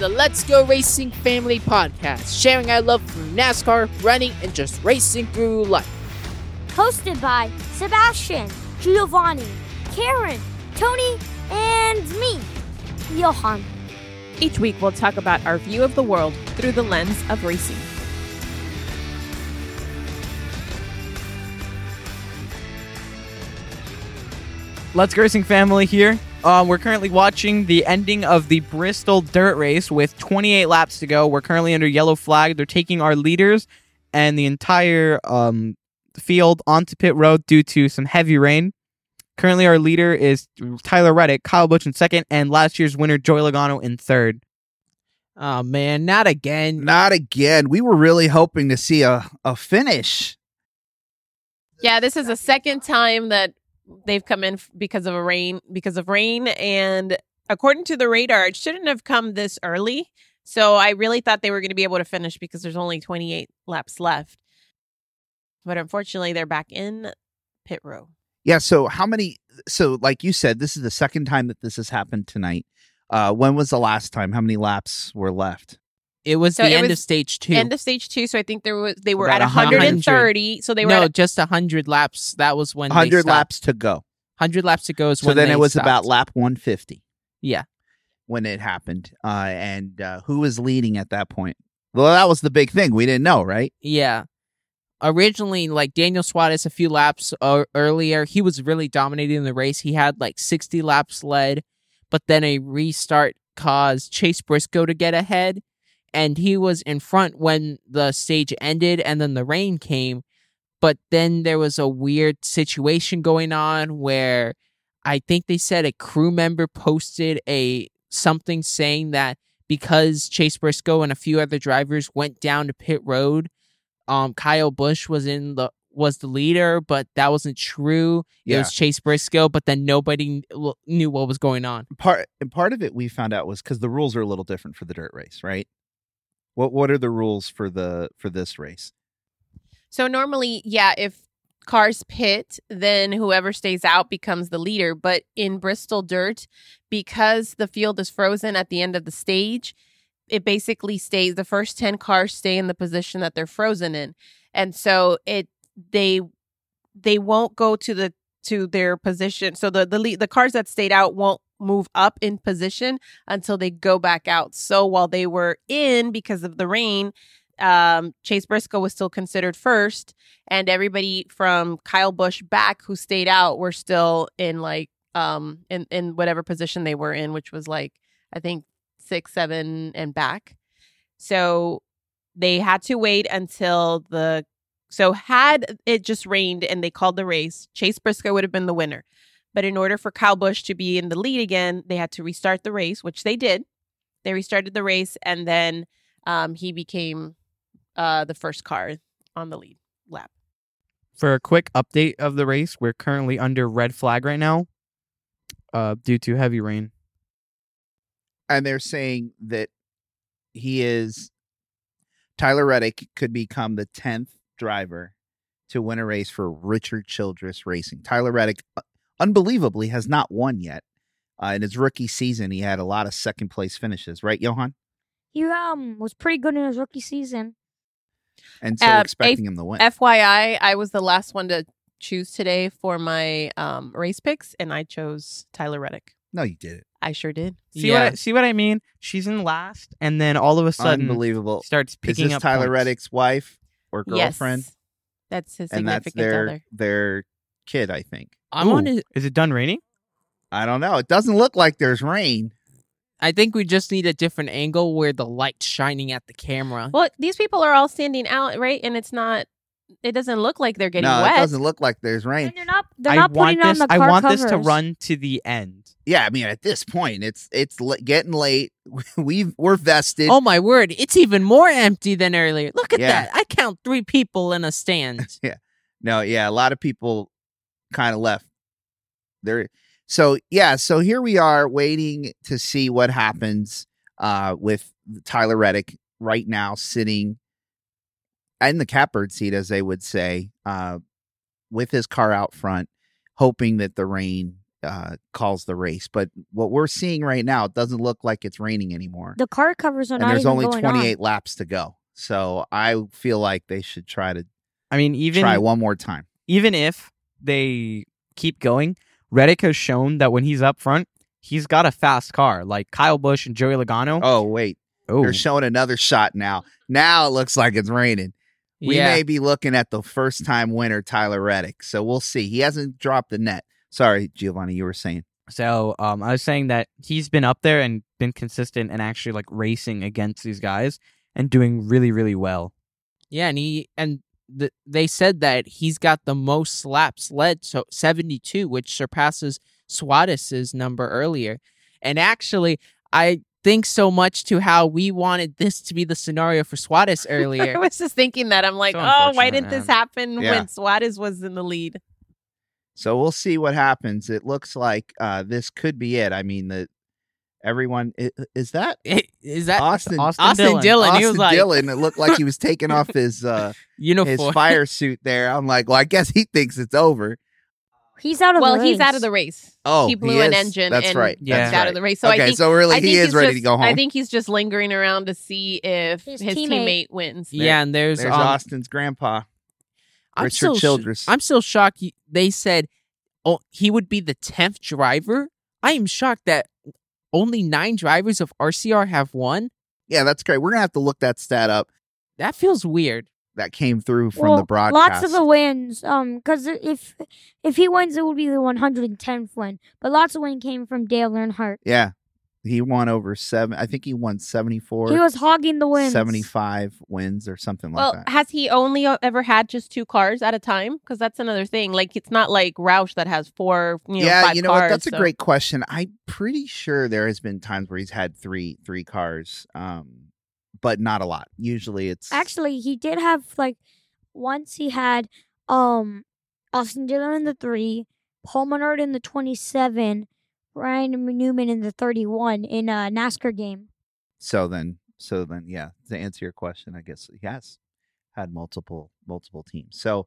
the Let's Go Racing Family Podcast, sharing our love for NASCAR, running, and just racing through life. Hosted by Sebastian, Giovanni, Karen, Tony, and me, Johan. Each week, we'll talk about our view of the world through the lens of racing. Let's Go Racing family here. Um, we're currently watching the ending of the Bristol Dirt Race with 28 laps to go. We're currently under yellow flag. They're taking our leaders and the entire um, field onto pit road due to some heavy rain. Currently, our leader is Tyler Reddick, Kyle Busch in second, and last year's winner Joey Logano in third. Oh man, not again. Not again. We were really hoping to see a, a finish. Yeah, this is the second time that they've come in because of a rain because of rain and according to the radar it shouldn't have come this early. So I really thought they were going to be able to finish because there's only 28 laps left. But unfortunately, they're back in pit row. Yeah. So how many? So like you said, this is the second time that this has happened tonight. Uh, when was the last time? How many laps were left? It was So the it end was of stage two. End of stage 2, so I think there was they were About at 100. 130. So they were no, at just hundred laps. That was when they Hundred stopped. laps to go. Hundred laps to go is So when then they it was stopped. about lap 150 Yeah. when it happened. Uh, and uh, who was leading at that point? Well, that was the big thing. We didn't know, right? Yeah. Originally, like Daniel Suarez, a few laps uh, earlier, he was really dominating the race. He had like 60 laps led, but then a restart caused Chase Briscoe to get ahead. And he was in front when the stage ended, and then the rain came. But then there was a weird situation going on where I think they said a crew member posted a something saying that because Chase Briscoe and a few other drivers went down to pit road, um, Kyle Busch was in the was the leader, but that wasn't true. It was Chase Briscoe, but then nobody kn- knew what was going on. Part and part of it we found out was because the rules are a little different for the dirt race, right? What what are the rules for the for this race? So normally, yeah, if cars pit, then whoever stays out becomes the leader. But in Bristol Dirt, because the field is frozen at the end of the stage, it basically stays the first 10 cars stay in the position that they're frozen in. And so it they they won't go to the to their position. So the the le- the cars that stayed out won't move up in position until they go back out. So while they were in because of the rain, um, Chase Briscoe was still considered first, and everybody from Kyle Busch back who stayed out were still in like um in in whatever position they were in, which was like I think six, seven, and back. So they had to wait until the so had it just rained and they called the race, Chase Briscoe would have been the winner. But in order for Kyle Busch to be in the lead again, they had to restart the race, which they did. They restarted the race, and then um, he became uh, the first car on the lead lap. For a quick update of the race, we're currently under red flag right now, uh, due to heavy rain. And they're saying that he is Tyler Reddick could become the tenth driver to win a race for Richard Childress Racing. Tyler Reddick, uh, unbelievably, has not won yet. Uh, in his rookie season, he had a lot of second place finishes, right, Johan? He um was pretty good in his rookie season. And so Uh, we're expecting him to win. FYI, I was the last one to choose today for my um, race picks, and I chose Tyler Reddick. no, you did it. I sure did. See what I, see what I mean? She's in last, and then all of a sudden Unbelievable. starts picking Is picking this up Tyler points. Reddick's wife or girlfriend? Yes, that's his and that's significant their other. their kid, I think. I'm Ooh, on his, Is it done raining? I don't know. It doesn't look like there's rain. I think we just need a different angle where the light's shining at the camera. Well, these people are all standing out, right? And it's not. It doesn't look like they're getting no, wet. it doesn't look like there's rain. And they're not they're I not putting this. on the I car want this to run to the end. Yeah, I mean, at this point, it's it's l- getting late. We we're vested. oh my word! It's even more empty than earlier. Look at Yeah. that! I count three people in a stand. Yeah. No, yeah, a lot of people kind of left. There, so yeah, so here we are waiting to see what happens uh, with Tyler Reddick right now sitting in the catbird seat, as they would say, uh, with his car out front, hoping that the rain uh, calls the race. But what we're seeing right now, it doesn't look like it's raining anymore. The car covers are and not there's even only going 28 on. laps to go. So I feel like they should try to I mean, even try one more time. even if they keep going, Reddick has shown that when he's up front, he's got a fast car. Like Kyle Busch and Joey Logano. Oh wait, Oh, they're showing another shot now. Now it looks like it's raining. We yeah. may be looking at the first time winner, Tyler Reddick. So we'll see. He hasn't dropped the net. Sorry, Giovanni, you were saying. So um, I was saying that he's been up there and been consistent and actually like racing against these guys and doing really, really well. Yeah, and he and the, they said that he's got the most laps led, so 72, which surpasses Suarez's number earlier. And actually, I think so much to how we wanted this to be the scenario for Suarez earlier. I was just thinking that. I'm like, So oh, why didn't this happen Yeah. when Suarez was in the lead? So we'll see what happens. It looks like uh, this could be it. I mean, the everyone i- is that Is that Austin Austin Austin Dillon. Dillon? he Austin was like Dillon. It looked like he was taking off his uh, his uniform. fire suit there. I'm like, well, I guess he thinks it's over. He's out of Well, the he's out of race. the race. Oh, he blew an engine. That's and right. Yeah. he's out right. of the race. So okay, I think so really, he is he's ready just, to go home. I think he's just lingering around to see if His his, teammate. teammate. wins. yeah, and there's, There's um, Austin's grandpa, I'm Richard still sh- Childress. I'm still shocked. he- They said, oh, he would be the tenth driver. I am shocked that only nine drivers of RCR have won. yeah, that's great. We're gonna have to look that stat up. That feels weird. That came through from well, the broadcast. Lots of the wins, um, because if if he wins, it would be the 110th win. But lots of win came from Dale Earnhardt. yeah, he won over seven. I think he won seventy four. He was hogging the wins. 75 wins or something Well, like that. has he only ever had just two cars at a time? Because that's another thing. Like it's not like Roush that has four, you know, yeah, five you know cars. what? That's a great question. I'm pretty sure there has been times where he's had three three cars, um, but not a lot. Usually, it's Actually, he did have like once he had um Austin Dillon in the three, Paul Menard in the 27, Ryan Newman in the 31 in a NASCAR game. so. Then, so then, yeah. To answer your question, I guess has had multiple multiple teams. So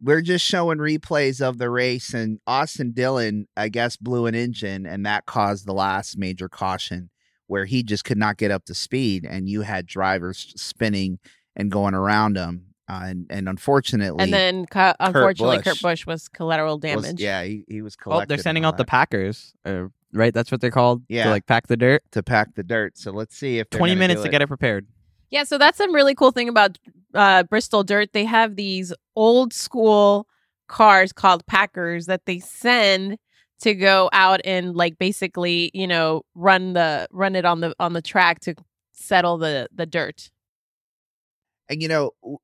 we're just showing replays of the race, and Austin Dillon, I guess, blew an engine, and that caused the last major caution where he just could not get up to speed, and you had drivers spinning and going around him. Uh, and, and unfortunately, And then, cu- unfortunately, Busch Kurt Busch was collateral was- damage. yeah, he, he was Oh, they're sending all out the Packers, uh, right? That's what they're called. Yeah. to like pack the dirt. to pack the dirt. So let's see if Twenty minutes do to get it prepared. Yeah, so that's a really cool thing about uh, Bristol Dirt. They have these old school cars called Packers that they send to go out and like basically, you know, run the run it on the on the track to settle the the dirt. And you know, w-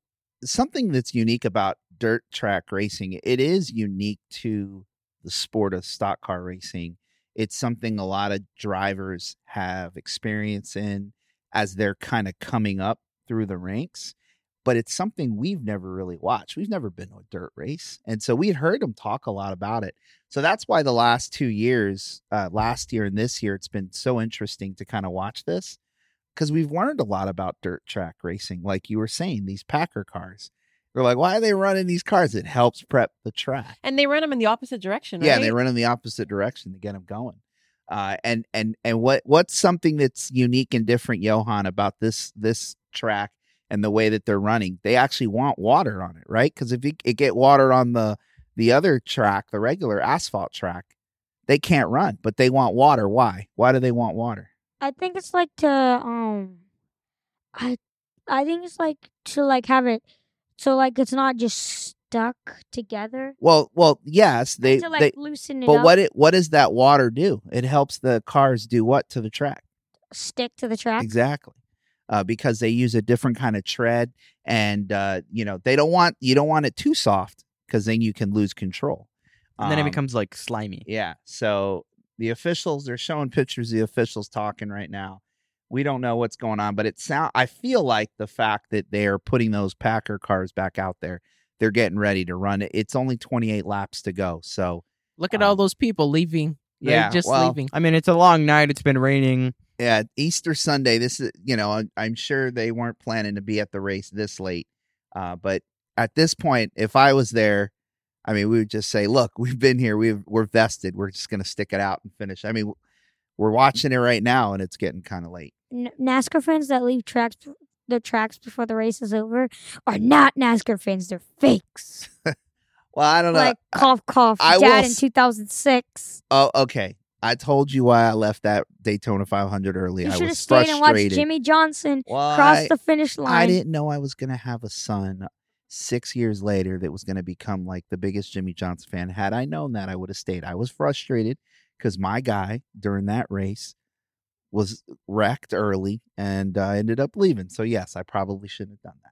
something that's unique about dirt track racing, it is unique to the sport of stock car racing. It's something a lot of drivers have experience in as they're kind of coming up through the ranks. But it's something we've never really watched. We've never been to a dirt race. And so we had heard them talk a lot about it. So that's why the last two years, uh, last year and this year, it's been so interesting to kind of watch this because we've learned a lot about dirt track racing. Like you were saying, these Packer cars. They're like, why are they running these cars? It helps prep the track. And they run them in the opposite direction, right? Yeah, they run in the opposite direction to get them going. Uh, and and and what what's something that's unique and different, Johan, about this this track and the way that they're running? They actually want water on it, right? Because if it, it get water on the the other track, the regular asphalt track, they can't run. But they want water. Why? Why do they want water? I think it's like to um I I think it's like to like have it so like it's not just stuck together. Well, well, yes, they to like they. loosen it But up, what it what does that water do? It helps the cars do what to the track? stick to the track. Exactly. Uh, because they use a different kind of tread, and uh, you know they don't want you don't want it too soft because then you can lose control. And then it Um, becomes like slimy. yeah. So the officials they're showing pictures of the officials talking right now. We don't know what's going on, but it sound I feel like the fact that they are putting those Packer cars back out there, they're getting ready to run it. It's only 28 laps to go, so Look at all Um, those people leaving. They're yeah, just well, leaving. I mean, it's a long night. It's been raining. yeah, Easter Sunday. This is, you know, I'm- I'm sure they weren't planning to be at the race this late. Uh, but at this point, if I was there, I mean, we would just say, "Look, we've been here. We've we're vested. We're just going to stick it out and finish." I mean, we're watching it right now, and it's getting kind of late. N- NASCAR fans that leave tracks the tracks before the race is over are not NASCAR fans. They're fakes. Well, I don't know. Like cough cough. I Dad in 2006. oh, okay. I told you why I left that Daytona 500 early. You I should have was stayed and watched frustrated. Jimmie Johnson Well, cross I- the finish line. I didn't know I was going to have a son six years later that was going to become like the biggest Jimmie Johnson fan. Had I known that, I would have stayed. I was frustrated because my guy during that race was wrecked early and uh, ended up leaving. So, yes, I probably shouldn't have done that.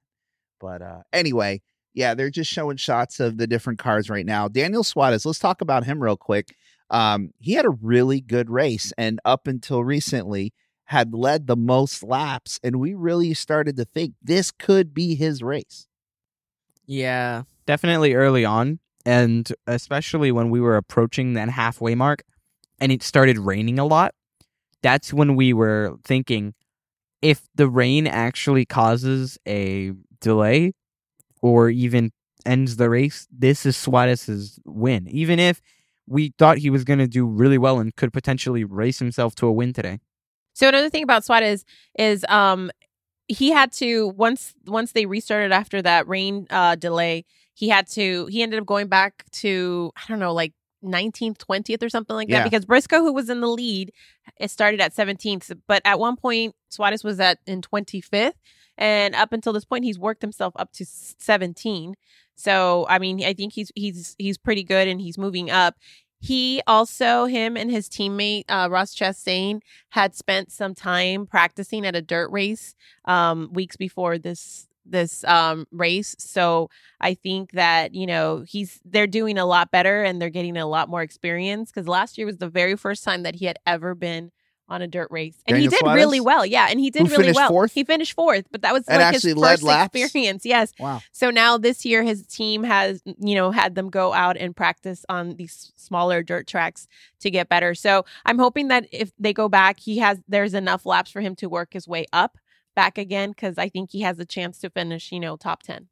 But uh, anyway, yeah, they're just showing shots of the different cars right now. Daniel Suarez, let's talk about him real quick. Um, he had a really good race, and up until recently, had led the most laps, and we really started to think this could be his race. Yeah. definitely early on, and especially when we were approaching that halfway mark, and it started raining a lot. That's when we were thinking, if the rain actually causes a delay, or even ends the race, this is Suarez's win. Even if we thought he was going to do really well and could potentially race himself to a win today. So another thing about Suarez is um he had to once once they restarted after that rain uh delay, he had to he ended up going back to I don't know like 19th, 20th or something like Yeah. that because Briscoe who was in the lead it started at 17th, but at one point Suarez was at in 25th and up until this point he's worked himself up to 17. So, I mean, I think he's he's he's pretty good and he's moving up. He also him and his teammate uh, Ross Chastain had spent some time practicing at a dirt race um, weeks before this this um, race. So I think that you know he's they're doing a lot better and they're getting a lot more experience because last year was the very first time that he had ever been on a dirt race and he Daniel did really well. Yeah, and he did Who really finished well. fourth? He finished fourth, but that was And like his led first laps? experience. Yes. Wow. So now this year, his team has, you know, had them go out and practice on these smaller dirt tracks to get better. So I'm hoping that if they go back, he has, there's enough laps for him to work his way up back again because I think he has a chance to finish, you know, top 10.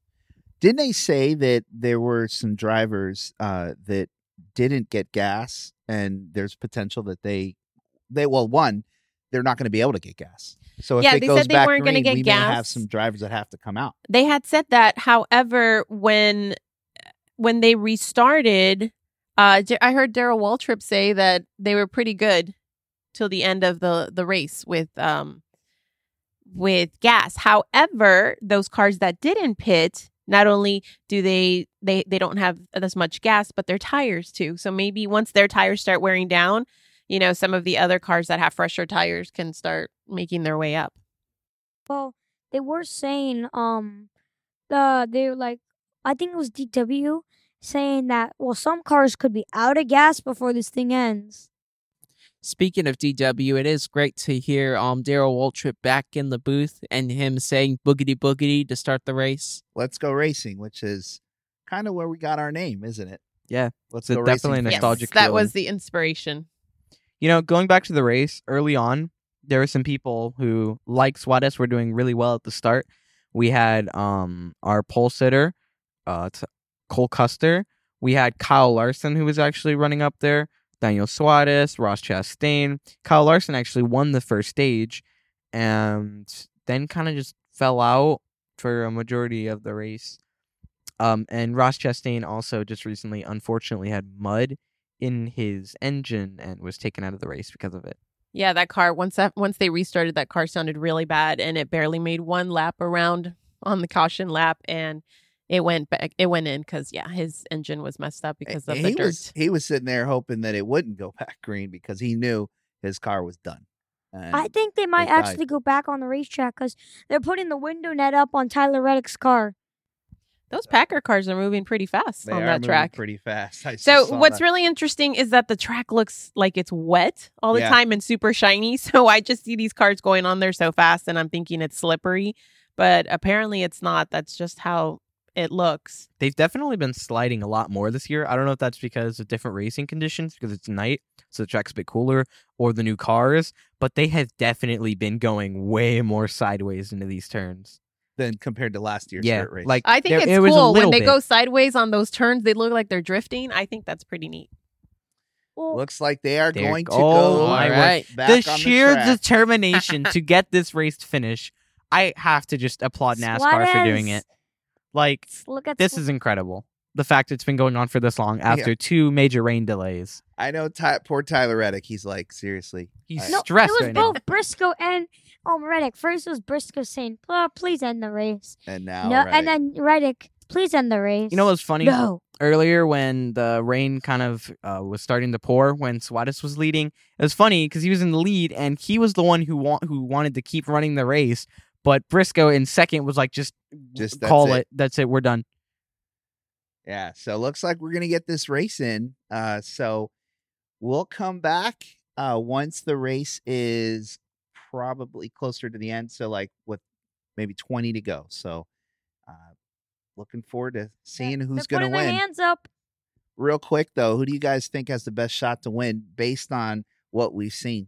Didn't they say that there were some drivers uh, that didn't get gas, and there's potential that they, they well, one, they're not going to be able to get gas. So if Yeah, it they goes said they back weren't gonna green, get we may have some drivers that have to come out. They had said that. However, when, when they restarted, uh, I heard Darrell Waltrip say that they were pretty good till the end of the, the race with, um, with gas. However, those cars that didn't pit, not only do they they they don't have as much gas, but their tires too. So maybe once their tires start wearing down, you know, some of the other cars that have fresher tires can start making their way up. Well, they were saying um the they were like I think it was DW saying that well some cars could be out of gas before this thing ends. Speaking of DW, it is great to hear um Darrell Waltrip back in the booth and him saying boogity boogity to start the race. Let's go racing, which is kind of where we got our name, isn't it? Yeah, Let's it's go a racing. definitely a fans. nostalgic that feeling. was the inspiration. You know, going back to the race early on, there were some people who, like Suarez, were doing really well at the start. We had um our pole sitter, uh, Cole Custer. We had Kyle Larson, who was actually running up there. Daniel Suarez, Ross Chastain. Kyle Larson actually won the first stage, and then kind of just fell out for a majority of the race. Um, and Ross Chastain also just recently, unfortunately, had mud in his engine and was taken out of the race because of it. Yeah, that car once that once they restarted, that car sounded really bad, and it barely made one lap around on the caution lap, and it went back. It went in because yeah, his engine was messed up because of he the dirt. was he was sitting there hoping that it wouldn't go back green because he knew his car was done. And I think they might died. actually go back on the racetrack because they're putting the window net up on Tyler Reddick's car. Those Packer cars are moving pretty fast they on that track. pretty fast. I So what's that. really interesting is that the track looks like it's wet all the Yeah. time and super shiny. So I just see these cars going on there so fast and I'm thinking it's slippery, but apparently it's not. That's just how it looks. They've definitely been sliding a lot more this year. I don't know if that's because of different racing conditions, because it's night, so the track's a bit cooler, or the new cars, but they have definitely been going way more sideways into these turns. Than compared to last year's yeah, dirt race. like I think there- it's it was cool when they bit. go sideways on those turns. They look like they're drifting. I think that's pretty neat. Well, looks like they are There- going to oh go my word. right back the on sheer the track. determination to get this race to finish. I have to just applaud NASCAR for doing it. Like Look at this Su- is incredible. The fact it's been going on for this long after two major rain delays. I know Ty- poor Tyler Reddick. He's like, seriously. He's I- no, stressed it was right now. both Briscoe and um Reddick. First it was Briscoe saying, "Oh, please end the race." And now, no, Reddick. and then Reddick, "Please end the race." You know what's funny? No. Earlier, when the rain kind of uh, was starting to pour, when Suarez was leading, it was funny because he was in the lead and he was the one who want who wanted to keep running the race. But Briscoe in second was like, just, Just call it. it. That's it. We're done. Yeah, so looks like we're gonna get this race in. Uh, so we'll come back uh once the race is probably closer to the end. So like with maybe twenty to go. So uh looking forward to seeing who's gonna win. hands up. Real quick though, who do you guys think has the best shot to win based on what we've seen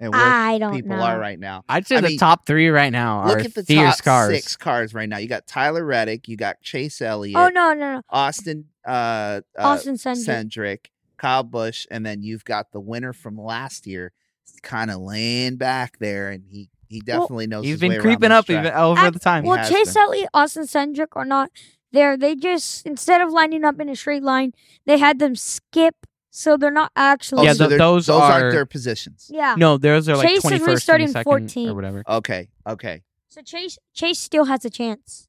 and where I don't people know. are right now? I'd say I the mean, top three right now Look are at the fierce top cars. six cars right now. You got Tyler Reddick, you got Chase Elliott, Oh no, no, no! Austin uh, uh Austin Cindric. Cendric, Kyle Busch, and then you've got the winner from last year, kind of laying back there, and he he Well, definitely knows. He's his way been around creeping up even over Ac- the time. Well, Chase been. Elliott, Austin Cindric are not there. They just instead of lining up in a straight line, they had them skip, so they're not actually. Oh, Yeah, so th- they're- those those are- aren't their positions. yeah. No, those are like Chase is twenty first, restarting twenty second, 14th. or whatever. Okay, okay. So Chase Chase still has a chance.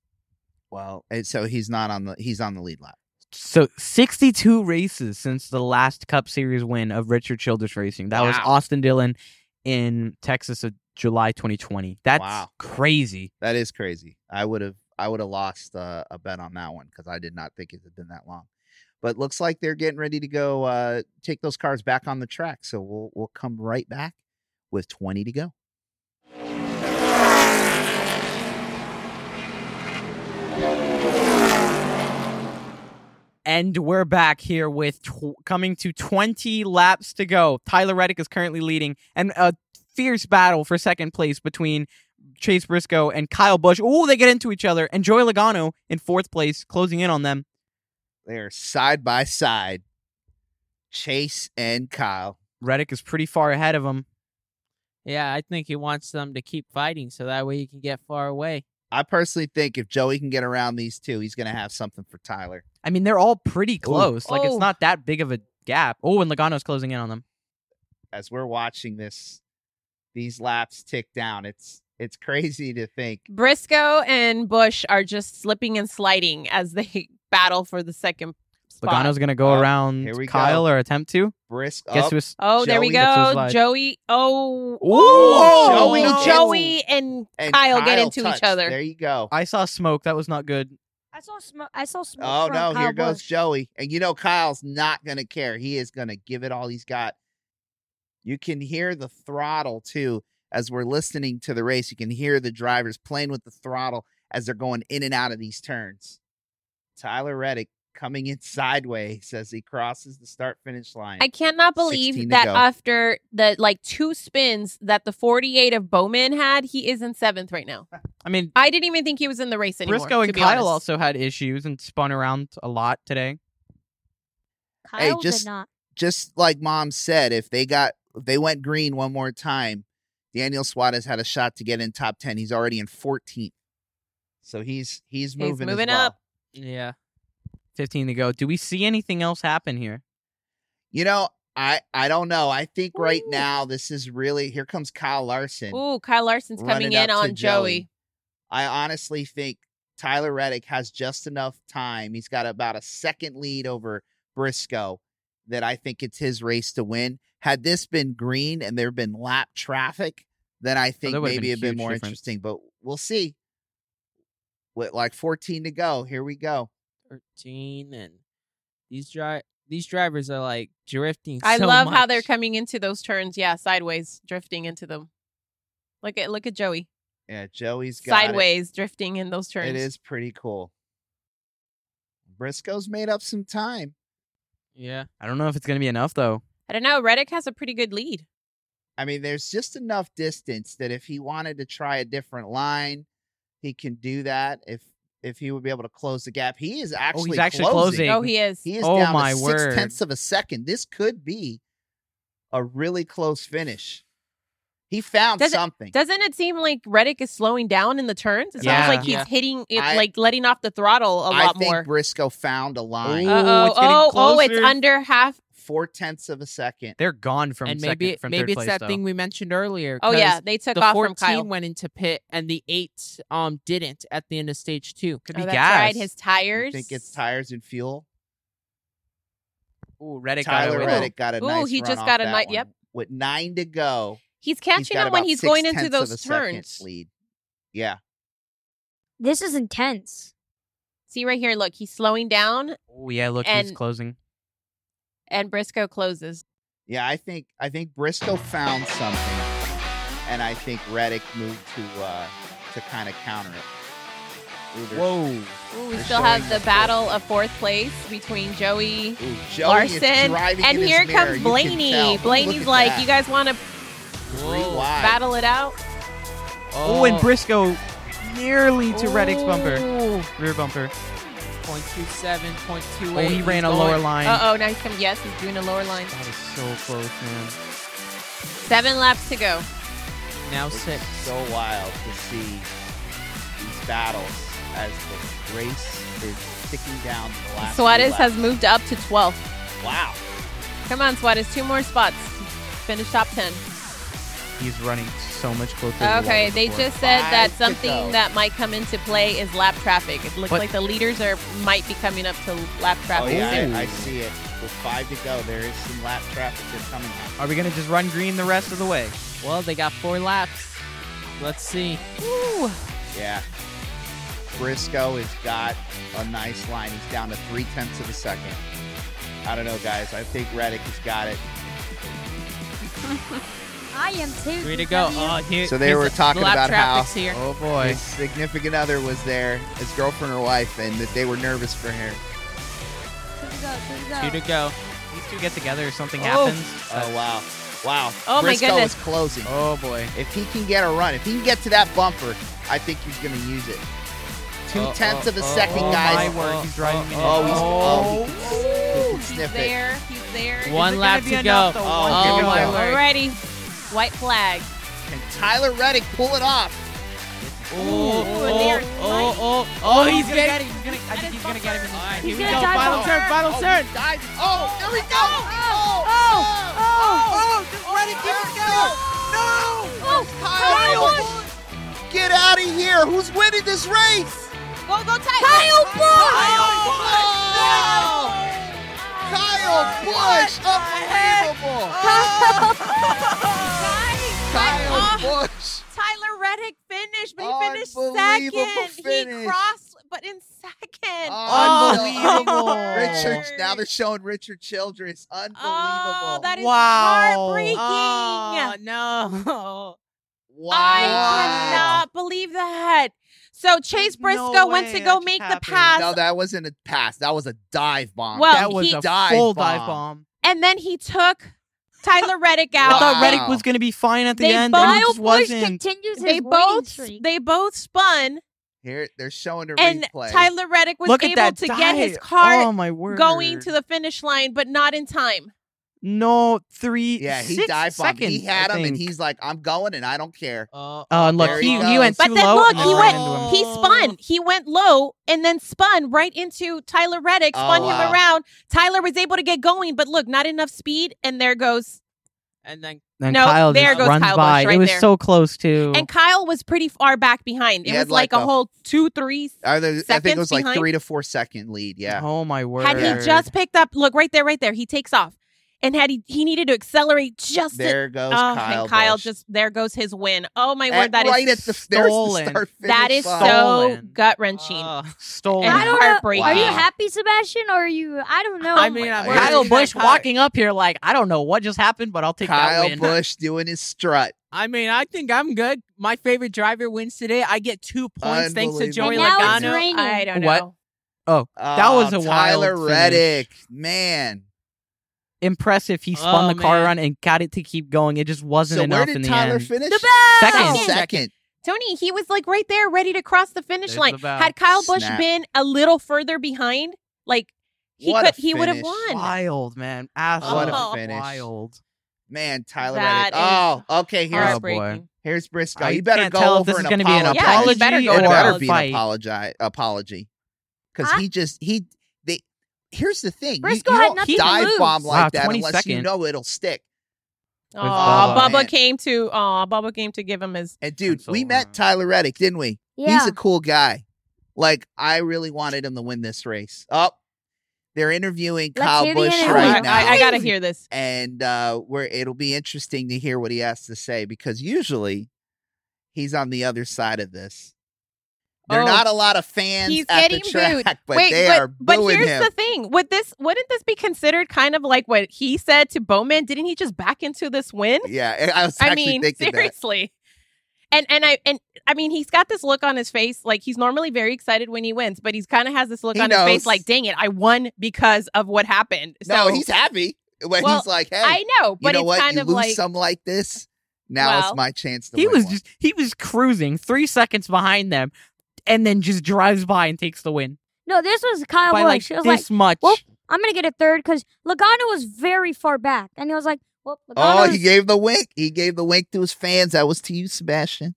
Well, and so he's not on the he's on the lead lap. So sixty two races since the last Cup Series win of Richard Childress Racing. That was Austin Dillon in Texas of July 2020. That's Wow. crazy. That is crazy. I would have I would have lost uh, a bet on that one because I did not think it had been that long. But looks like they're getting ready to go uh, take those cars back on the track. So we'll we'll come right back with twenty to go. And we're back here with tw- coming to 20 laps to go. Tyler Reddick is currently leading, and a fierce battle for second place between Chase Briscoe and Kyle Busch. Oh, they get into each other, and Joey Logano in fourth place, closing in on them. They're side by side. Chase and Kyle. Reddick is pretty far ahead of him. Yeah, I think he wants them to keep fighting so that way he can get far away. I personally think if Joey can get around these two, he's going to have something for Tyler. I mean, they're all pretty close. Like, it's Oh. not that big of a gap. Oh, and Logano's closing in on them. As we're watching this, these laps tick down. It's it's crazy to think. Briscoe and Busch are just slipping and sliding as they battle for the second spot. Logano's going to go Oh, around here we Kyle go. or attempt to. Brisk Guess up. who's. Oh, there we Joey gets his go. slide. Joey. Oh, Ooh, oh, Joey, Joey Joey, and, and Kyle, get into touched. each other. There you go. I saw smoke. That was not good. I saw smoke. I saw smoke. Oh from no, Kyle here goes Busch. Joey. And you know Kyle's not gonna care. He is gonna give it all he's got. You can hear the throttle too as we're listening to the race. You can hear the drivers playing with the throttle as they're going in and out of these turns. Tyler Reddick coming in sideways as he crosses the start finish line. I cannot believe that go. after the like two spins that the 48 of Bowman had, he is in seventh right now. I mean, I didn't even think he was in the race anymore. Briscoe to and be Kyle honest. also had issues and spun around a lot today. Kyle just- did not. Just like mom said, if they got if they went green one more time, Daniel Suarez had a shot to get in top ten. He's already in 14th. So he's he's moving, as moving well. up. Yeah. 15 to go. Do we see anything else happen here? You know, I I don't know. I think right now this is really here comes Kyle Larson. Ooh, Kyle Larson's coming in on Joey. I honestly think Tyler Reddick has just enough time. He's got about a second lead over Briscoe that I think it's his race to win. Had this been green and there been lap traffic, then I oh, think that would've maybe been a it'd been huge more difference. interesting. But we'll see. With like 14 to go, here we go. 13 and these dri- these drivers are like drifting I so love how they're coming into those turns. Yeah, sideways, drifting into them. Look at look at Joey. Yeah, Joey's got it. Sideways, drifting in those turns. It is pretty cool. Briscoe's made up some time. Yeah. I don't know if it's going to be enough, though. I don't know. Reddick has a pretty good lead. I mean, there's just enough distance that if he wanted to try a different line, he can do that. If if he would be able to close the gap, he is oh, actually actually closing. closing. Oh, he is. He is Oh, down my to six tenths of a second. This could be a really close finish. He found Does it- something. Doesn't it seem like Reddick is slowing down in the turns? It Yeah. sounds like he's Yeah. hitting it, I- like letting off the throttle a I lot more. I think. Briscoe found a line. Ooh. Oh, it's oh, oh, it's under half. Four tenths of a second. They're gone from and second, maybe from maybe third it's place, that though. thing we mentioned earlier. Oh yeah, they took the off 14 from Kyle. went into pit and the eight um didn't at the end of stage two. Could Oh, be that's gas. right. His You tires. think it's tires and fuel? Ooh, Reddick Tyler away. Reddick got a Ooh, nice he run just off got a that ni- one. yep. With nine to go, he's he's catching got up when he's going into tenths of those a turns. Lead. Yeah. This is intense. See right here, look, he's slowing down, Oh yeah, look, he's closing. And Briscoe closes. Yeah, I think I think Briscoe found something, and I think Reddick moved to uh, to kind of counter it. Ooh, Whoa. Ooh, we still have the the battle of fourth place between Joey Ooh, Joey Larson and here his mirror. comes Blaney. tell. Blaney's like, that. "You guys want to battle it out?" Oh, and Briscoe nearly to Reddick's bumper, rear bumper. 0.27, 0.28. Oh, he ran He's a lower going- line. Uh oh, now he's coming. Yes, he's doing a lower line. That is so close, man. Seven laps to go. Now It's six. so wild to see these battles as the race is ticking down to the last. few Suarez has moved up to 12th. Wow. Come on, Suarez, two more spots. Finish top 10. He's running so much closer. to the Okay, wall they before. just said that Five to something that might come into play is lap traffic. It looks But- like the leaders are might be coming up to lap Oh traffic. yeah. I, I see it. With five to go, there is some lap traffic that's coming out. Are we gonna just run green the rest of the way? Well, they got four laps. Let's see. Ooh. Yeah. Briscoe has got a nice line. He's down to three tenths of a second. I don't know, guys. I think Reddick has got it. I am too. Three to go. Oh, here, So they were talking about how- here. Oh boy. His significant other was there, his girlfriend or wife, and that they were nervous for her. Two to go. Two to go. Two to go. These two get together, something Oh. happens. Oh wow, wow. Oh, my goodness. is closing. Oh boy. If he can get a run, if he can get to that bumper, I think he's going to use it. Two Oh, tenths oh, of a oh, second, oh guys. my word, he's driving oh, me Oh, he's nuts. oh, he can, he Ooh, can he's it. there. He's there. One lap gonna be enough, go. though? Oh, One oh we my go. go. word. Alrighty. White flag. Can Tyler Reddick pull it off? Oh, Ooh, oh, and they're oh, oh, oh, he's gonna getting. get it. He's gonna, I think he's gonna get him in this All right, here He's we gonna go. Final bomb. turn, final oh, turn. he. Oh, there we go. Oh, Oh, oh, oh, just Reddick keep it together. No. oh, Kyle Busch. Get out of here. Who's winning this race? Go, go, Tyler. Kyle Busch! Kyle Busch! Kyle Busch! Unbelievable! Kyle uh, Busch! Tyler Reddick finished, but he finished second. finish. He crossed, but in second. Oh. Unbelievable! Oh. Richard, now they're showing Richard Childress. Unbelievable! Oh, that is Wow. heartbreaking. Oh no! wow! I cannot believe that. So Chase There's no Briscoe went to go just make the pass, No, that wasn't a pass. That was a dive bomb. Well, that was he- a Dive full bomb. dive bomb. and then he took Tyler Reddick out. I thought Reddick was gonna be fine at the They end, both- and he Kyle Busch wasn't. continues his They winning both streak. they both spun, Here, they're showing a and replay. Tyler Reddick was Look able at that to get his car Oh my going to the finish line, but not in time. No three. yeah, he six dive bombed. seconds, He had I him, and he's like, "I'm going, and I don't care." Uh, Oh, and look, he, he he went But too then low. look, he went- into him. He spun. He went low and then spun right into Tyler Reddick, Oh, spun wow. him around. Tyler was able to get going, but look, not enough speed, and there goes. and then Then No, Kyle there just goes runs Kyle Busch by. right it was there. so close to. And Kyle was pretty far back behind. It was like, like a a- whole two, three. Either, I think it Seconds was like three to four second lead. Yeah. Oh my word! Had he just picked up, look right there, right there, he takes off, and had he he needed to accelerate just. to- There goes oh, Kyle. and Kyle Busch. just there goes his win. Oh my At- word, that is right at the there's the stolen. start that finish is line. so gut wrenching. uh, stolen. And I don't heartbreaking. Are you happy, Sebastian, or are you? I don't know. I mean, I'm Kyle Kyle Busch that Ky- walking up here like I don't know what just happened, but I'll take that Kyle win. Busch doing his strut. I mean, I think I'm good. My favorite driver wins today. I get two points thanks to Joey now Logano. raining. I don't know. What? know. That was Oh, a wild Tyler finish. Reddick, man. Impressive. He spun Oh, the car man. run and got it to keep going. It just wasn't So enough where did in the Tyler end. finish? The best! Second. Second. Tony, he was like right there, ready to cross the finish There's line. the. Had Kyle Busch Snap. been a little further behind, like he What could, he would have won. Wild, man. What Absolutely a oh. finish. wild. Man, Tyler That Reddick. Oh, okay. Here's Oh, boy. Here's Briscoe. I you better go tell if over this an is gonna be an apology. Yeah, you apology better go It better be an apologi- apology. Because he just he they. Here's the thing. You, Briscoe you had don't nothing to dive lose. bomb like Wow, that 20 unless you seconds. know it'll stick. Oh, Bubba. Bubba Man. came to. Oh, Bubba came to give him his. And dude, Pencil, we met Tyler Reddick, didn't we? Yeah. He's a cool guy. Like I really wanted him to win this race. Oh, they're interviewing Let's Kyle hear the Busch interview. right I, now, I, I gotta hear this. and uh, where it'll be interesting to hear what he has to say because usually he's on the other side of this. There are Oh, not a lot of fans he's at the track, booed. but Wait, they but, are but booing here's him. the thing: would this wouldn't this be considered kind of like what he said to Bowman? Didn't he just back into this win? yeah, I was I mean, thinking that. seriously. And and I and I mean, he's got this look on his face, like he's normally very excited when he wins, but he's kind of has this look He on his face, like, "Dang it, I won because of what happened." No, he's happy when Well, he's like, "Hey, I know, you but know it's what? kind you of lose like some like this. Now Well, it's my chance to He win was one." just he was cruising three seconds behind them, and then just drives by and takes the win no, this was Kyle by Busch. like it was like, this much. well, I'm gonna get a third because Logano was very far back, and he was like, "Well, Oh, Logano's he gave the wink. He gave the wink to his fans. That was to you, Sebastian.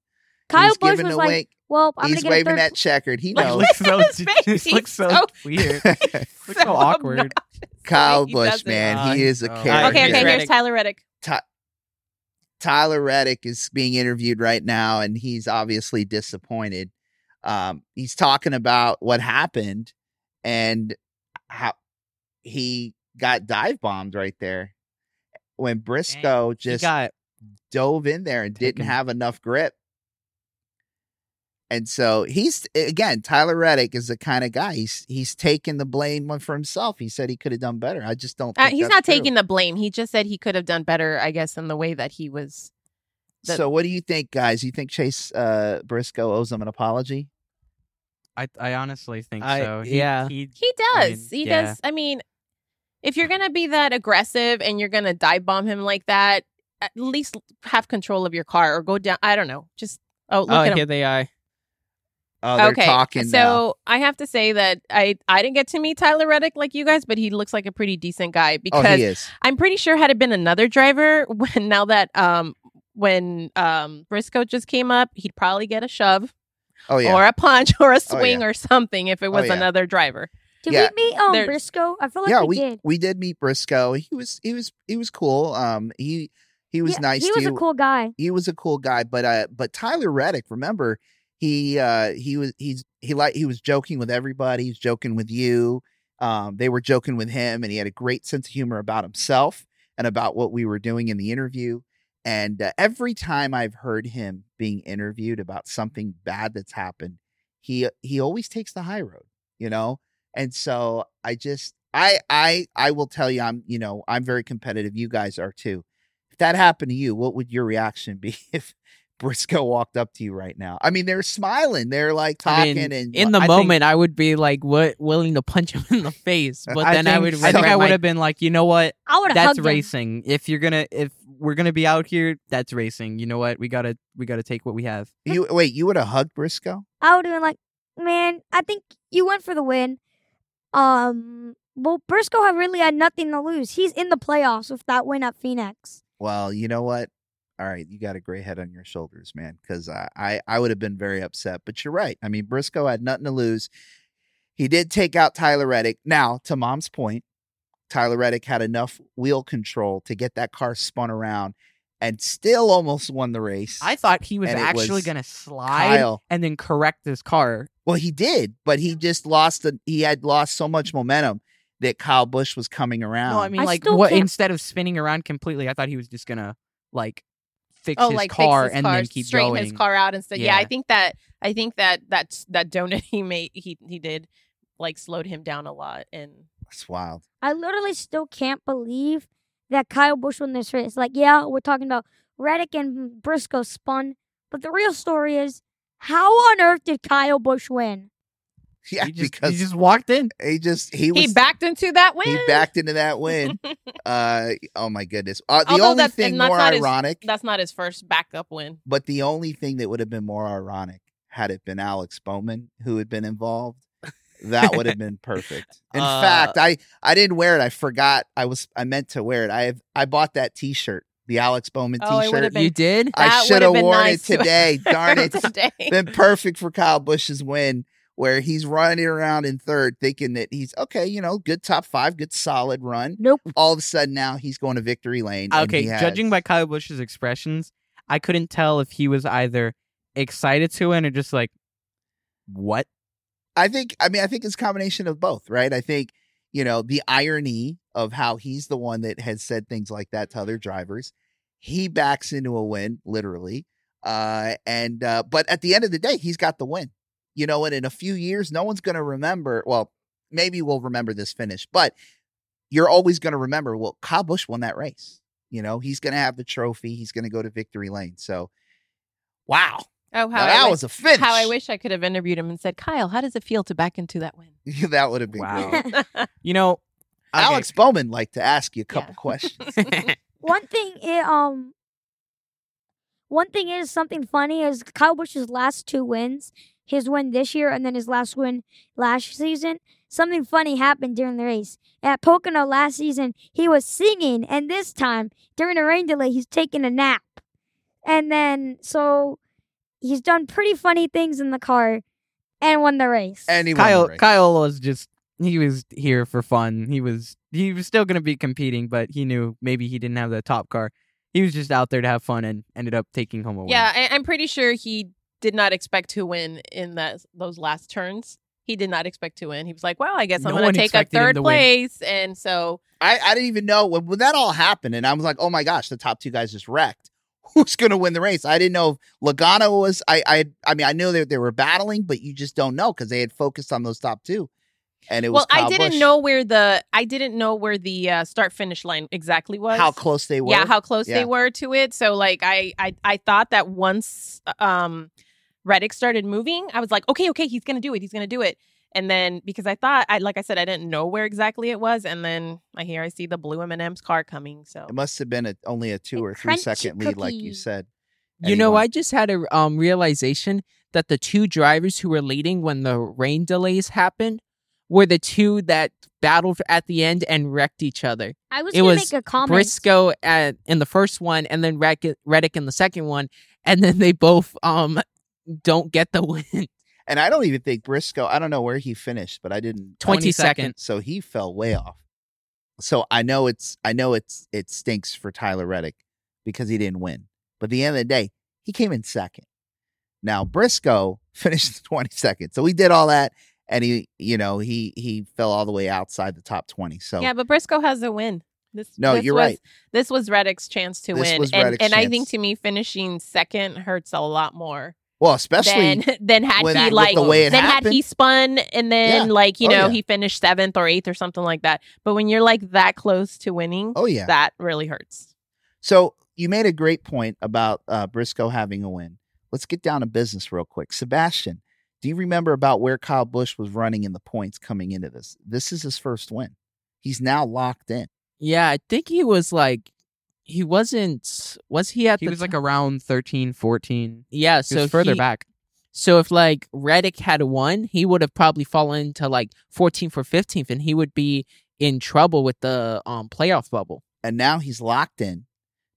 Kyle was Busch was like, wink. well, I'm He's gonna get a waving third. that checkered. He Like, knows. looks so His face, looks so, so- weird. looks so so awkward. Kyle way he Busch, man, Uh, he is a oh. character. Okay, okay, Here's here's Tyler Reddick. Ty- Tyler Reddick is being interviewed right now, and he's obviously disappointed. Um, he's talking about what happened and how he got dive bombed right there when Briscoe he just got dove in there and didn't have enough grip. And so he's again, Tyler Reddick is the kind of guy. He's he's taking the blame for himself. He said he could have done better. I just don't. Uh, he's not true. taking the blame. He just said he could have done better, I guess, in the way that he was. the- So what do you think, guys? You think Chase uh, Briscoe owes him an apology? I I honestly think I- so. He, yeah. he He I does. mean, he yeah. does. I mean, if you're gonna be that aggressive and you're gonna dive bomb him like that, at least have control of your car or go down. I don't know. Just oh, look oh, at him. here they are. Oh, they're okay, talking so now. I have to say that I I didn't get to meet Tyler Reddick like you guys, but he looks like a pretty decent guy Oh, because he is. I'm pretty sure had it been another driver, when now that um when um Briscoe just came up, he'd probably get a shove Oh yeah. or a punch or a Oh, swing yeah. or something if it was yeah. another driver. Did Yeah. we meet um There's- Briscoe? I feel like yeah, we, we did. we did meet Briscoe. He was he was he was cool. Um, he he was Yeah, nice. He to was you. a cool guy. he was a cool guy, but uh, but Tyler Reddick, remember, he uh he was he's he like he was joking with everybody. He was joking with you. Um, they were joking with him, and he had a great sense of humor about himself and about what we were doing in the interview. And uh, every time I've heard him being interviewed about something bad that's happened, he he always takes the high road, you know. And so I just I I I will tell you, I'm you know I'm very competitive. You guys are too if that happened to you, what would your reaction be if Briscoe walked up to you right now? I mean, they're smiling, they're like I talking, mean, and in the I think- moment, I would be like, "What?" Willing to punch him in the face, but I then think, I would. I think I would have been like, you know what? I would That's hugged him. racing. If you're gonna if we're gonna be out here, that's racing. You know what? We gotta we gotta take what we have. you wait, you would have hugged Briscoe? I would have been like, man, I think you went for the win. Um, well, Briscoe had really had nothing to lose. He's in the playoffs with that win at Phoenix. Well, you know what? All right, you got a gray head on your shoulders, man. Because I, I, I would have been very upset. But you're right. I mean, Briscoe had nothing to lose. He did take out Tyler Reddick. Now, to Mom's point, Tyler Reddick had enough wheel control to get that car spun around, and still almost won the race. I thought he was And actually gonna slide Kyle. and then correct his car. Well, he did, but he just lost. The, he had lost so much momentum that Kyle Busch was coming around. No, I mean I like what can't- instead of spinning around completely, I thought he was just gonna like fix oh, his like car fix his and car, then keep straighten going. his car out instead. Yeah. I think that I think that that that donut he made he he did like slowed him down a lot and That's wild. I literally still can't believe that Kyle Busch won this race. Like, yeah, we're talking about Reddick and Briscoe spun, but the real story is how on earth did Kyle Busch win? Yeah, he just, because he just walked in. he just he was he backed into that win. he backed into that win. uh, oh my goodness. Uh, the Although only that's- thing and that's more not his- ironic, That's not his first backup win. but the only thing that would have been more ironic had it been Alex Bowman who had been involved. That would have been perfect. In Uh, fact, I I didn't wear it. I forgot. I was I meant to wear it. I have I bought that T-shirt, the Alex Bowman Oh, T-shirt. been- You did? I should have have worn nice it to- today. Darn it. Today. been perfect for Kyle Busch's win, where he's running around in third, thinking that he's okay, you know, good top five, good solid run. Nope. All of a sudden now he's going to victory lane. and Okay, has- judging by Kyle Busch's expressions, I couldn't tell if he was either excited to win or just like, what? I think I mean I think it's a combination of both, right? I think, you know, the irony of how he's the one that has said things like that to other drivers. He backs into a win, literally. Uh and uh but at the end of the day, he's got the win. You know, and in a few years, no one's gonna remember well, maybe we'll remember this finish, but you're always gonna remember, well, Kyle Busch won that race. You know, he's gonna have the trophy, he's gonna go to victory lane. So wow. Oh, Now how that I was a finish. How I wish I could have interviewed him and said, Kyle, how does it feel to back into that win? that would have been Wow. You know, okay, Alex Bowman liked to ask you a couple Yeah. questions. one thing it um one thing is something funny is Kyle Busch's last two wins, his win this year and then his last win last season. Something funny happened during the race. At Pocono last season, he was singing, and this time during a rain delay, he's taking a nap. And then so he's done pretty funny things in the car and won the race. And he won the Kyle race. Kyle was just he was here for fun. He was he was still going to be competing, but he knew maybe he didn't have the top car. He was just out there to have fun and ended up taking home a win. Yeah, I'm pretty sure he did not expect to win in that those last turns. He did not expect to win. He was like, "Well, I guess I'm going to take a third to win. place," and so I, I didn't even know when, when that all happened, and I was like, "Oh my gosh, the top two guys just wrecked. Who's going to win the race?" I didn't know if Logano was. I I I mean, I knew that they were battling, but you just don't know because they had focused on those top two, and it was. well, I didn't Busch, know where the I didn't know where the uh, start finish line exactly was. how close they were. Yeah, how close Yeah. they were to it. So like I I I thought that once um Reddick started moving, I was like, okay, okay, he's gonna do it. He's gonna do it. And then because I thought I like I said, I didn't know where exactly it was, and then I hear I see the blue M and M's car coming. So It must have been a, only a two A or three second crunchy second lead, like you cookie. said. You know, I just had a um realization that the two drivers who were leading when the rain delays happened were the two that battled at the end and wrecked each other. I was it gonna was make a comment. Briscoe at in the first one, and then Reddick, Reddick in the second one, and then they both um don't get the win. And I don't even think Briscoe. I don't know where he finished, but I didn't. Twenty 22nd. second. So he fell way off. So I know it's I know it's it stinks for Tyler Reddick because he didn't win. But at the end of the day, he came in second. Now Briscoe finished 22nd. So he did all that and he, you know, he he fell all the way outside the top 20. So yeah, but Briscoe has a win. This no, this you're was- right. This was Reddick's chance to This win, was and Reddick's and I think to me finishing second hurts a lot more Well, especially than than had with, he like the way it then had he spun and then Yeah. like you Oh, know yeah. he finished seventh or eighth or something like that. But when you're like that close to winning, oh yeah. that really hurts. So you made a great point about uh, Briscoe having a win. Let's get down to business real quick. Sebastian, do you remember about where Kyle Busch was running in the points coming into this? This is his first win. He's now locked in. Yeah, I think he was like he wasn't was he at He the was like around 13, 14. yeah, He so was further he- back. So if like Reddick had won, he would have probably fallen to like 14th or 15th and he would be in trouble with the um playoff bubble. And now he's locked in.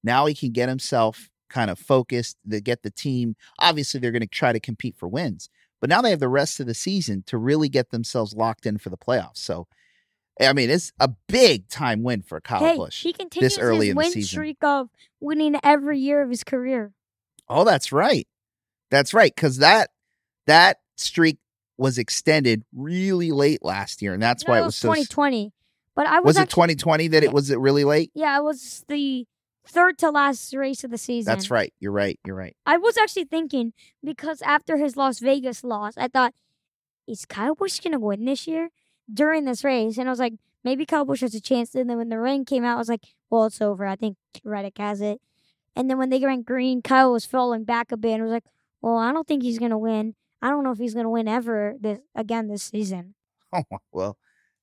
Now he can get himself kind of focused to get the team. Obviously, they're going to try to compete for wins, but now they have the rest of the season to really get themselves locked in for the playoffs. So, I mean, it's a big time win for Kyle hey, Busch. he continues early his in the win season. streak of winning every year of his career. Oh, that's right. That's right. Because that that streak was extended really late last year, and that's No, why it it was was so. 2020. But I was, Was it 2020 that it was it really late? Yeah, it was the third to last race of the season. That's right. You're right. You're right. I was actually thinking because after his Las Vegas loss, I thought, is Kyle Busch gonna win this year during this race? And I was like, maybe Kyle Busch has a chance. And then when the rain came out, I was like, well, it's over. I think Reddick has it. And then when they went green, Kyle was falling back a bit. And I was like, well, I don't think he's gonna win. I don't know if he's gonna win ever this again this season. Oh well,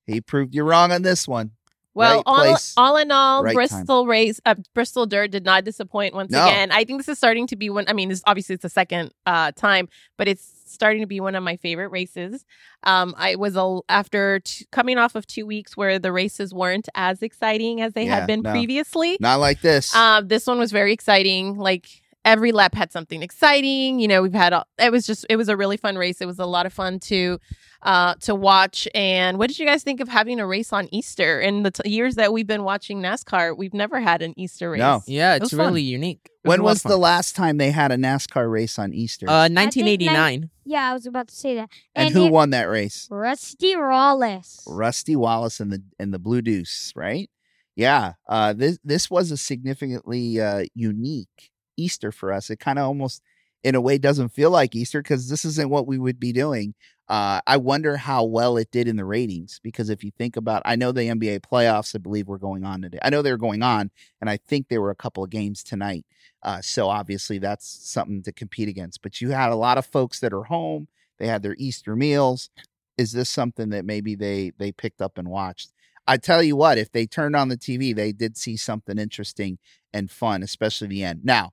he proved you wrong on this one. Well, Right all, place, all in all, right. Bristol race, uh, Bristol Dirt did not disappoint once No. again. I think this is starting to be one. I mean, this obviously it's the second uh, time, but it's starting to be one of my favorite races. Um, I was a, after t- coming off of two weeks where the races weren't as exciting as they Yeah, had been no. previously. Not like this. Um, this one was very exciting. Like every lap had something exciting. You know, we've had all, it was just it was a really fun race. It was a lot of fun to uh to watch. And what did you guys think of having a race on Easter? In the t- years that we've been watching NASCAR, we've never had an Easter race. No. Yeah, it's fun. really unique. It when a was the last time they had a NASCAR race on Easter? Uh, think 1989. Yeah, I was about to say that. and who it- won that race? Rusty Wallace. Rusty Wallace and the and the Blue Deuce, right? Yeah. Uh, this this was a significantly uh, unique Easter for us. It kind of almost, in a way, doesn't feel like Easter because this isn't what we would be doing. Uh, I wonder how well it did in the ratings because if you think about, I know the NBA playoffs, I believe, were going on today. I know they were going on, and I think there were a couple of games tonight. Uh, so obviously, that's something to compete against. But you had a lot of folks that are home. They had their Easter meals. Is this something that maybe they they picked up and watched? I tell you what, if they turned on the TV, they did see something interesting and fun, especially the end. Now,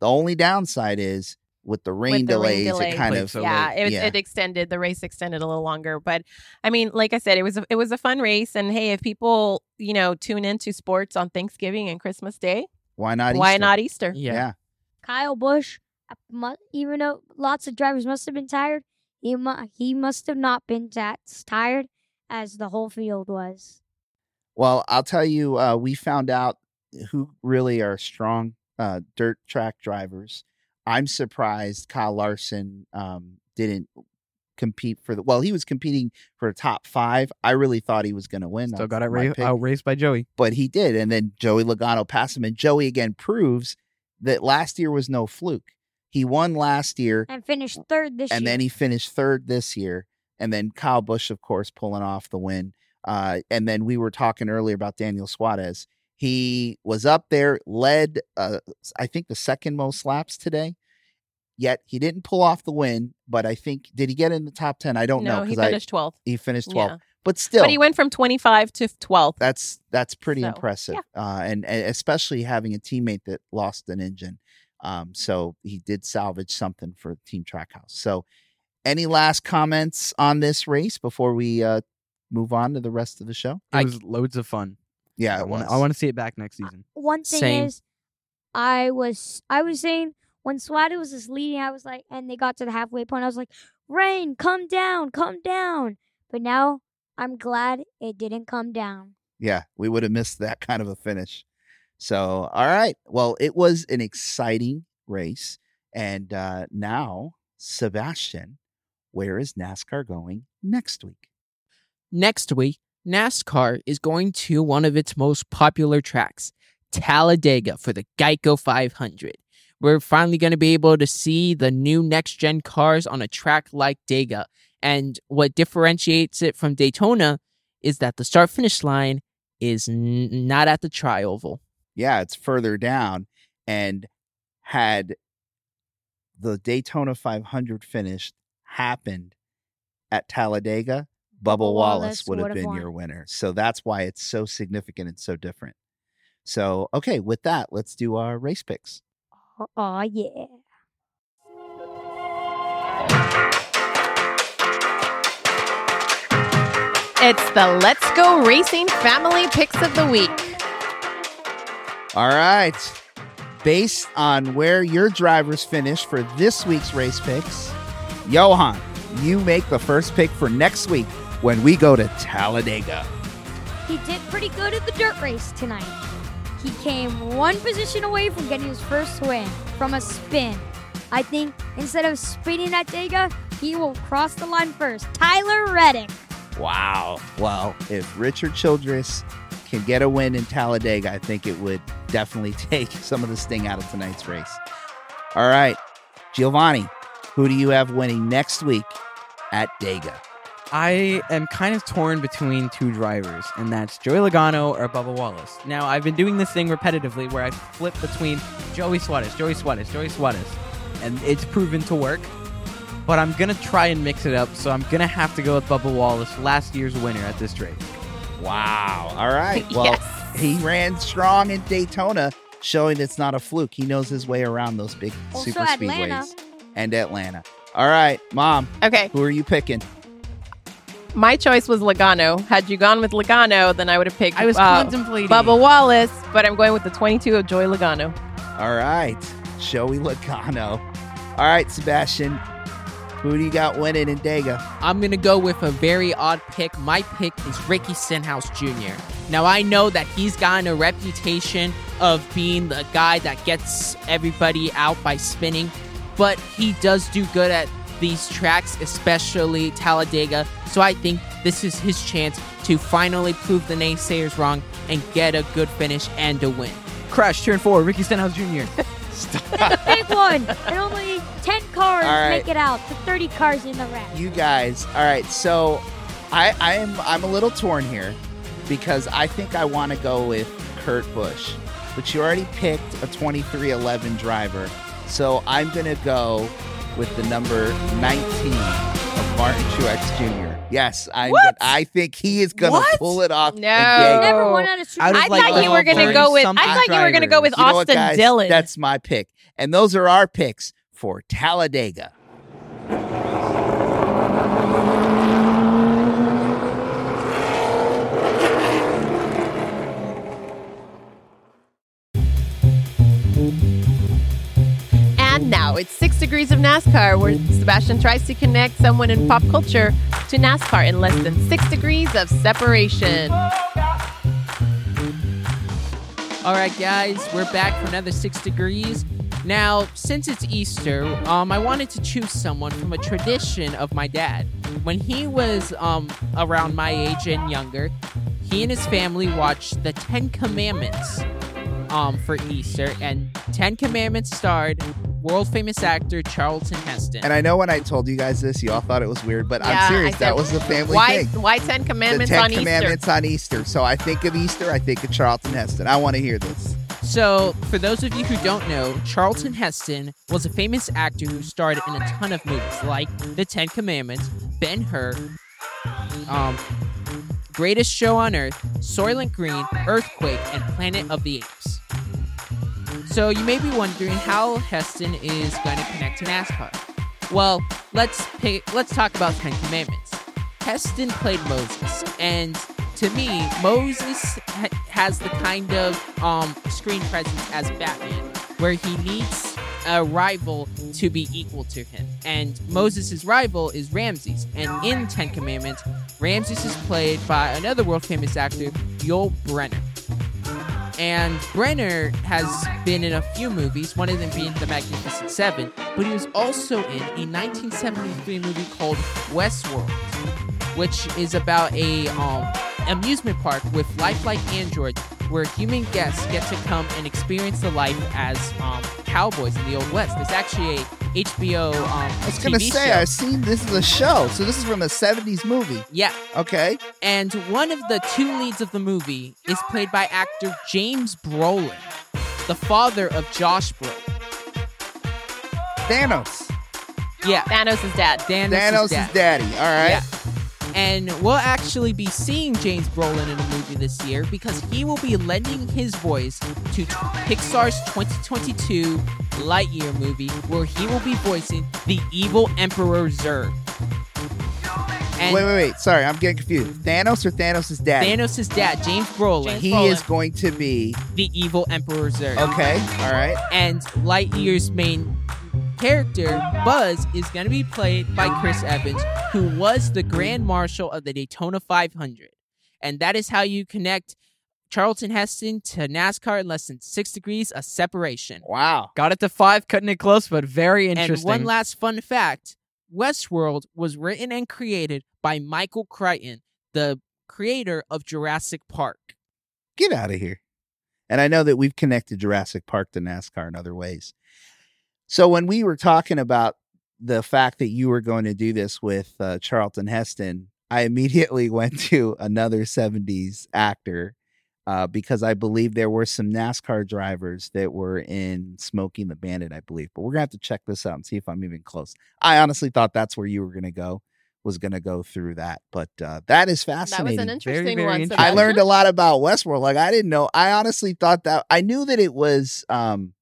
the only downside is with the rain With the delays, rain delay. it kind of so yeah, it, Yeah. it extended the race extended a little longer, but I mean, like I said, it was a, it was a fun race, and hey, if people you know tune into sports on Thanksgiving and Christmas Day, why not? why Easter? not Easter? Yeah. Yeah. Kyle Busch, uh, even though lots of drivers must have been tired, he mu- he must have not been that tired as the whole field was. Well, I'll tell you, uh, we found out who really are strong uh, dirt track drivers. I'm surprised Kyle Larson um, didn't compete for the. Well, he was competing for a top five. I really thought he was going to win. Still That's got it my ra- pick. outraced by Joey. but he did. And then Joey Logano passed him. And Joey again proves that last year was no fluke. He won last year, And finished third this and year. And then he finished third this year. And then Kyle Busch, of course, pulling off the win. Uh, and then we were talking earlier about Daniel Suarez. He was up there, led, uh, I think, the second most laps today. Yet he didn't pull off the win, but I think did he get in the top ten? I don't know no, he because I finished twelfth. he finished 12th. Yeah, But still, but he went from twenty five to twelfth. that's that's pretty So, impressive uh and, and especially having a teammate that lost an engine um so he did salvage something for team trackhouse so any last comments on this race before we uh move on to the rest of the show It I- was loads of fun. Yeah I it want was. I want to see it back next season. One thing Same. is, I was I was saying when Suarez was just leading, I was like, and they got to the halfway point, I was like, Rain, come down, come down. But now I'm glad it didn't come down. yeah we would have missed that kind of a finish so all right well it was an exciting race and uh now sebastian where is nascar going next week Next week, NASCAR is going to one of its most popular tracks, Talladega, for the Geico 500. We're finally going to be able to see the new next gen cars on a track like Dega. And what differentiates it from Daytona is that the start finish line is n- not at the tri oval. yeah, it's further down. And had the Daytona 500 finished happened at Talladega, Bubba Wallace Wallace would have been won. your winner. So that's why it's so significant and so different. So, okay, with that, let's do our race picks. Oh, yeah. It's the Let's Go Racing Family Picks of the Week. All right. Based on where your drivers finish for this week's race picks, Johan, you make the first pick for next week when we go to Talladega. He did pretty good at the dirt race tonight. He came one position away from getting his first win from a spin. I think instead of spinning at Dega, he will cross the line first. Tyler Reddick. Wow. Well, if Richard Childress can get a win in Talladega, I think it would definitely take some of the sting out of tonight's race. All right. Giovanni, who do you have winning next week at Dega? I am kind of torn between two drivers, and that's Joey Logano or Bubba Wallace. Now, I've been doing this thing repetitively where I flip between Joey Suarez, Joey Suarez, Joey Suarez, and it's proven to work. but I'm gonna try and mix it up. So I'm gonna have to go with Bubba Wallace, last year's winner at this race. Wow. All right. Well, yes. he ran strong in Daytona, showing it's not a fluke. He knows his way around those big Also super Atlanta. speedways. And Atlanta. All right, mom, Okay. who are you picking? My choice was Logano. Had you gone with Logano, then I would have picked I was uh, contemplating. Bubba Wallace, but I'm going with the 22 of Joey Logano. All right, Joey Logano. All right, Sebastian, who do you got winning in Dega? I'm gonna go with a very odd pick. My pick is Ricky Stenhouse Jr. Now I know that he's gotten a reputation of being the guy that gets everybody out by spinning, but he does do good at these tracks, especially Talladega. So I think this is his chance to finally prove the naysayers wrong and get a good finish and a win. Crash turn four, Ricky Stenhouse Jr. Big one. And only 10 cars All right. make it out. The 30 cars in the rack. You guys. All right, so I I am I'm a little torn here because I think I want to go with Kurt Busch, but you already picked a 23XI driver, so I'm gonna go with the number 19 of Martin Truex Jr. Yes, I What? I think he is gonna What? pull it off. in No. Daytona. Never won out of Super Out of, I like, thought you were going to go with. I 30-something thought you were going to go with You know what, Austin guys? Dillon. That's my pick. And those are our picks for Talladega. It's six degrees of NASCAR, where Sebastian tries to connect someone in pop culture to NASCAR in less than six degrees of separation. All right, guys, we're back for another six degrees. Now, since it's Easter, um, I wanted to choose someone from a tradition of my dad. When he was um around my age and younger, he and his family watched the Ten Commandments um for Easter, and Ten Commandments starred world famous actor Charlton Heston. And I know when I told you guys this, you all thought it was weird, but Yeah, I'm serious. Said, that was the family Why? thing. Why Ten Commandments The Ten on Commandments on Easter. So I think of Easter, I think of Charlton Heston. I want to hear this. So, for those of you who don't know, Charlton Heston was a famous actor who starred in a ton of movies like The Ten Commandments, Ben Hur, um, Greatest Show on Earth, Soylent Green, Earthquake, and Planet of the Apes. So, you may be wondering how Heston is going to connect to NASCAR. Well, let's let's talk about Ten Commandments. Heston played Moses, and to me, Moses ha- has the kind of um, screen presence as Batman, where he needs a rival to be equal to him. And Moses' rival is Ramses. And in Ten Commandments, Ramses is played by another world famous actor, Yul Brynner. And Brynner has been in a few movies, one of them being The Magnificent Seven, but he was also in a 1973 movie called Westworld, which is about a um, amusement park with lifelike androids where human guests get to come and experience the life as um, cowboys in the Old West. There's actually a HBO um, I was going to say, show. I've seen this is a show. So this is from a 70s movie. Yeah, Okay. and one of the two leads of the movie is played by actor James Brolin, the father of Josh Brolin. Thanos. Yeah, Thanos' is dad. Thanos', Thanos' dad. daddy. All right. Yeah. And we'll actually be seeing James Brolin in a movie this year because he will be lending his voice to t- Pixar's 2022 Lightyear movie, where he will be voicing the evil Emperor Zurg. And wait, wait, wait. Sorry, I'm getting confused. Thanos or Thanos' dad? Thanos' dad, James Brolin, James he Brolin. is going to be. the evil Emperor Zurg. Okay. All right. and Lightyear's main character, Buzz, is going to be played by Chris Evans, who was the Grand Marshal of the Daytona 500. And that is how you connect Charlton Heston to NASCAR in less than six degrees of separation. Wow. Got it to five, cutting it close, but very interesting. And one last fun fact Westworld was written and created by Michael Crichton, the creator of Jurassic Park. Get out of here. And I know that we've connected Jurassic Park to NASCAR in other ways. So when we were talking about the fact that you were going to do this with uh, Charlton Heston, I immediately went to another 70s actor, uh, because I believe there were some NASCAR drivers that were in Smokey and the Bandit, I believe. But we're gonna have to check this out and see if I'm even close. I honestly thought that's where you were gonna go, was gonna go through that. But uh, that is fascinating. That was an interesting very one. interesting. I learned a lot about Westworld. Like I didn't know. I honestly thought that I knew that it was. um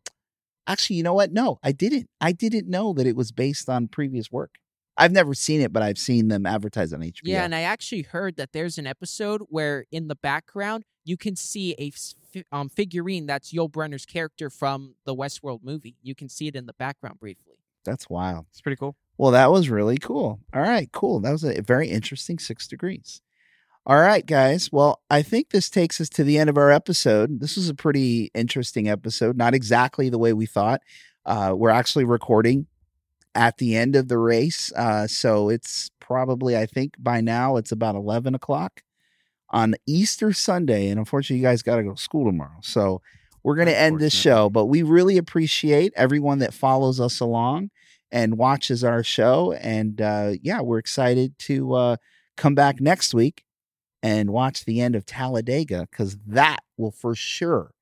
Actually, you know what? No, I didn't. I didn't know that it was based on previous work. I've never seen it, but I've seen them advertise on HBO. Yeah, and I actually heard that there's an episode where in the background you can see a s- fi- um, figurine that's Yul Brynner's character from the Westworld movie. You can see it in the background briefly. That's wild. It's pretty cool. Well, that was really cool. All right, cool. That was a very interesting six degrees. All right, guys. Well, I think this takes us to the end of our episode. This was a pretty interesting episode. Not exactly the way we thought. Uh, we're actually recording at the end of the race. Uh, so it's probably, I think by now, it's about 11 o'clock on Easter Sunday. And unfortunately, you guys got to go to school tomorrow. So we're going to end this show. But we really appreciate everyone that follows us along and watches our show. And uh, yeah, we're excited to uh, come back next week and watch the end of Talladega because that will for sure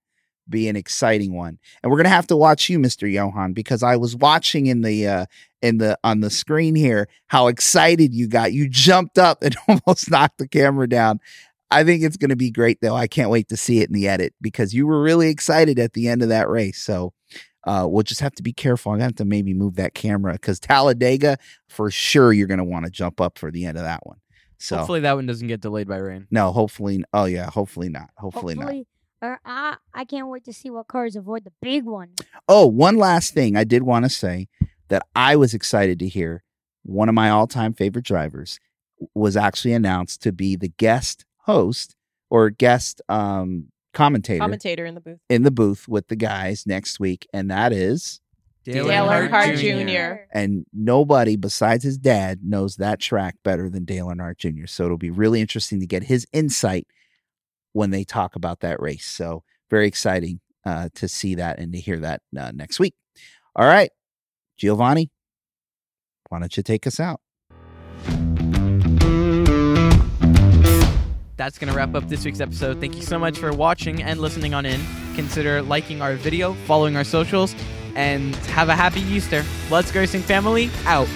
be an exciting one. And we're gonna have to watch you, Mr. Johan, because I was watching in the uh, in the on the screen here how excited you got. You jumped up and almost knocked the camera down. I think it's to be great, though. I can't wait to see it in the edit because you were really excited at the end of that race. So uh, we'll just have to be careful. I'm to have to maybe move that camera because Talladega, for sure, you're to want to jump up for the end of that one. So Hopefully that one doesn't get delayed by rain. no, hopefully. Oh yeah, hopefully not. Hopefully, not. Or I, I can't wait to see what cars avoid the big one. Oh, one last thing I did want to say that I was excited to hear. One of my all-time favorite drivers was actually announced to be the guest host or guest um, commentator commentator in the booth. in the booth with the guys next week, and that is Dale Dale Earnhardt Jr. Jr. and nobody besides his dad knows that track better than Dale Earnhardt Jr. So it'll be really interesting to get his insight when they talk about that race. So very exciting uh, to see that and to hear that uh, next week. All right, Giovanni, why don't you take us out? That's going to wrap up this week's episode. Thank you so much for watching and listening on in. Consider liking our video, following our socials, and have a happy Easter. Let's Go Racing family out.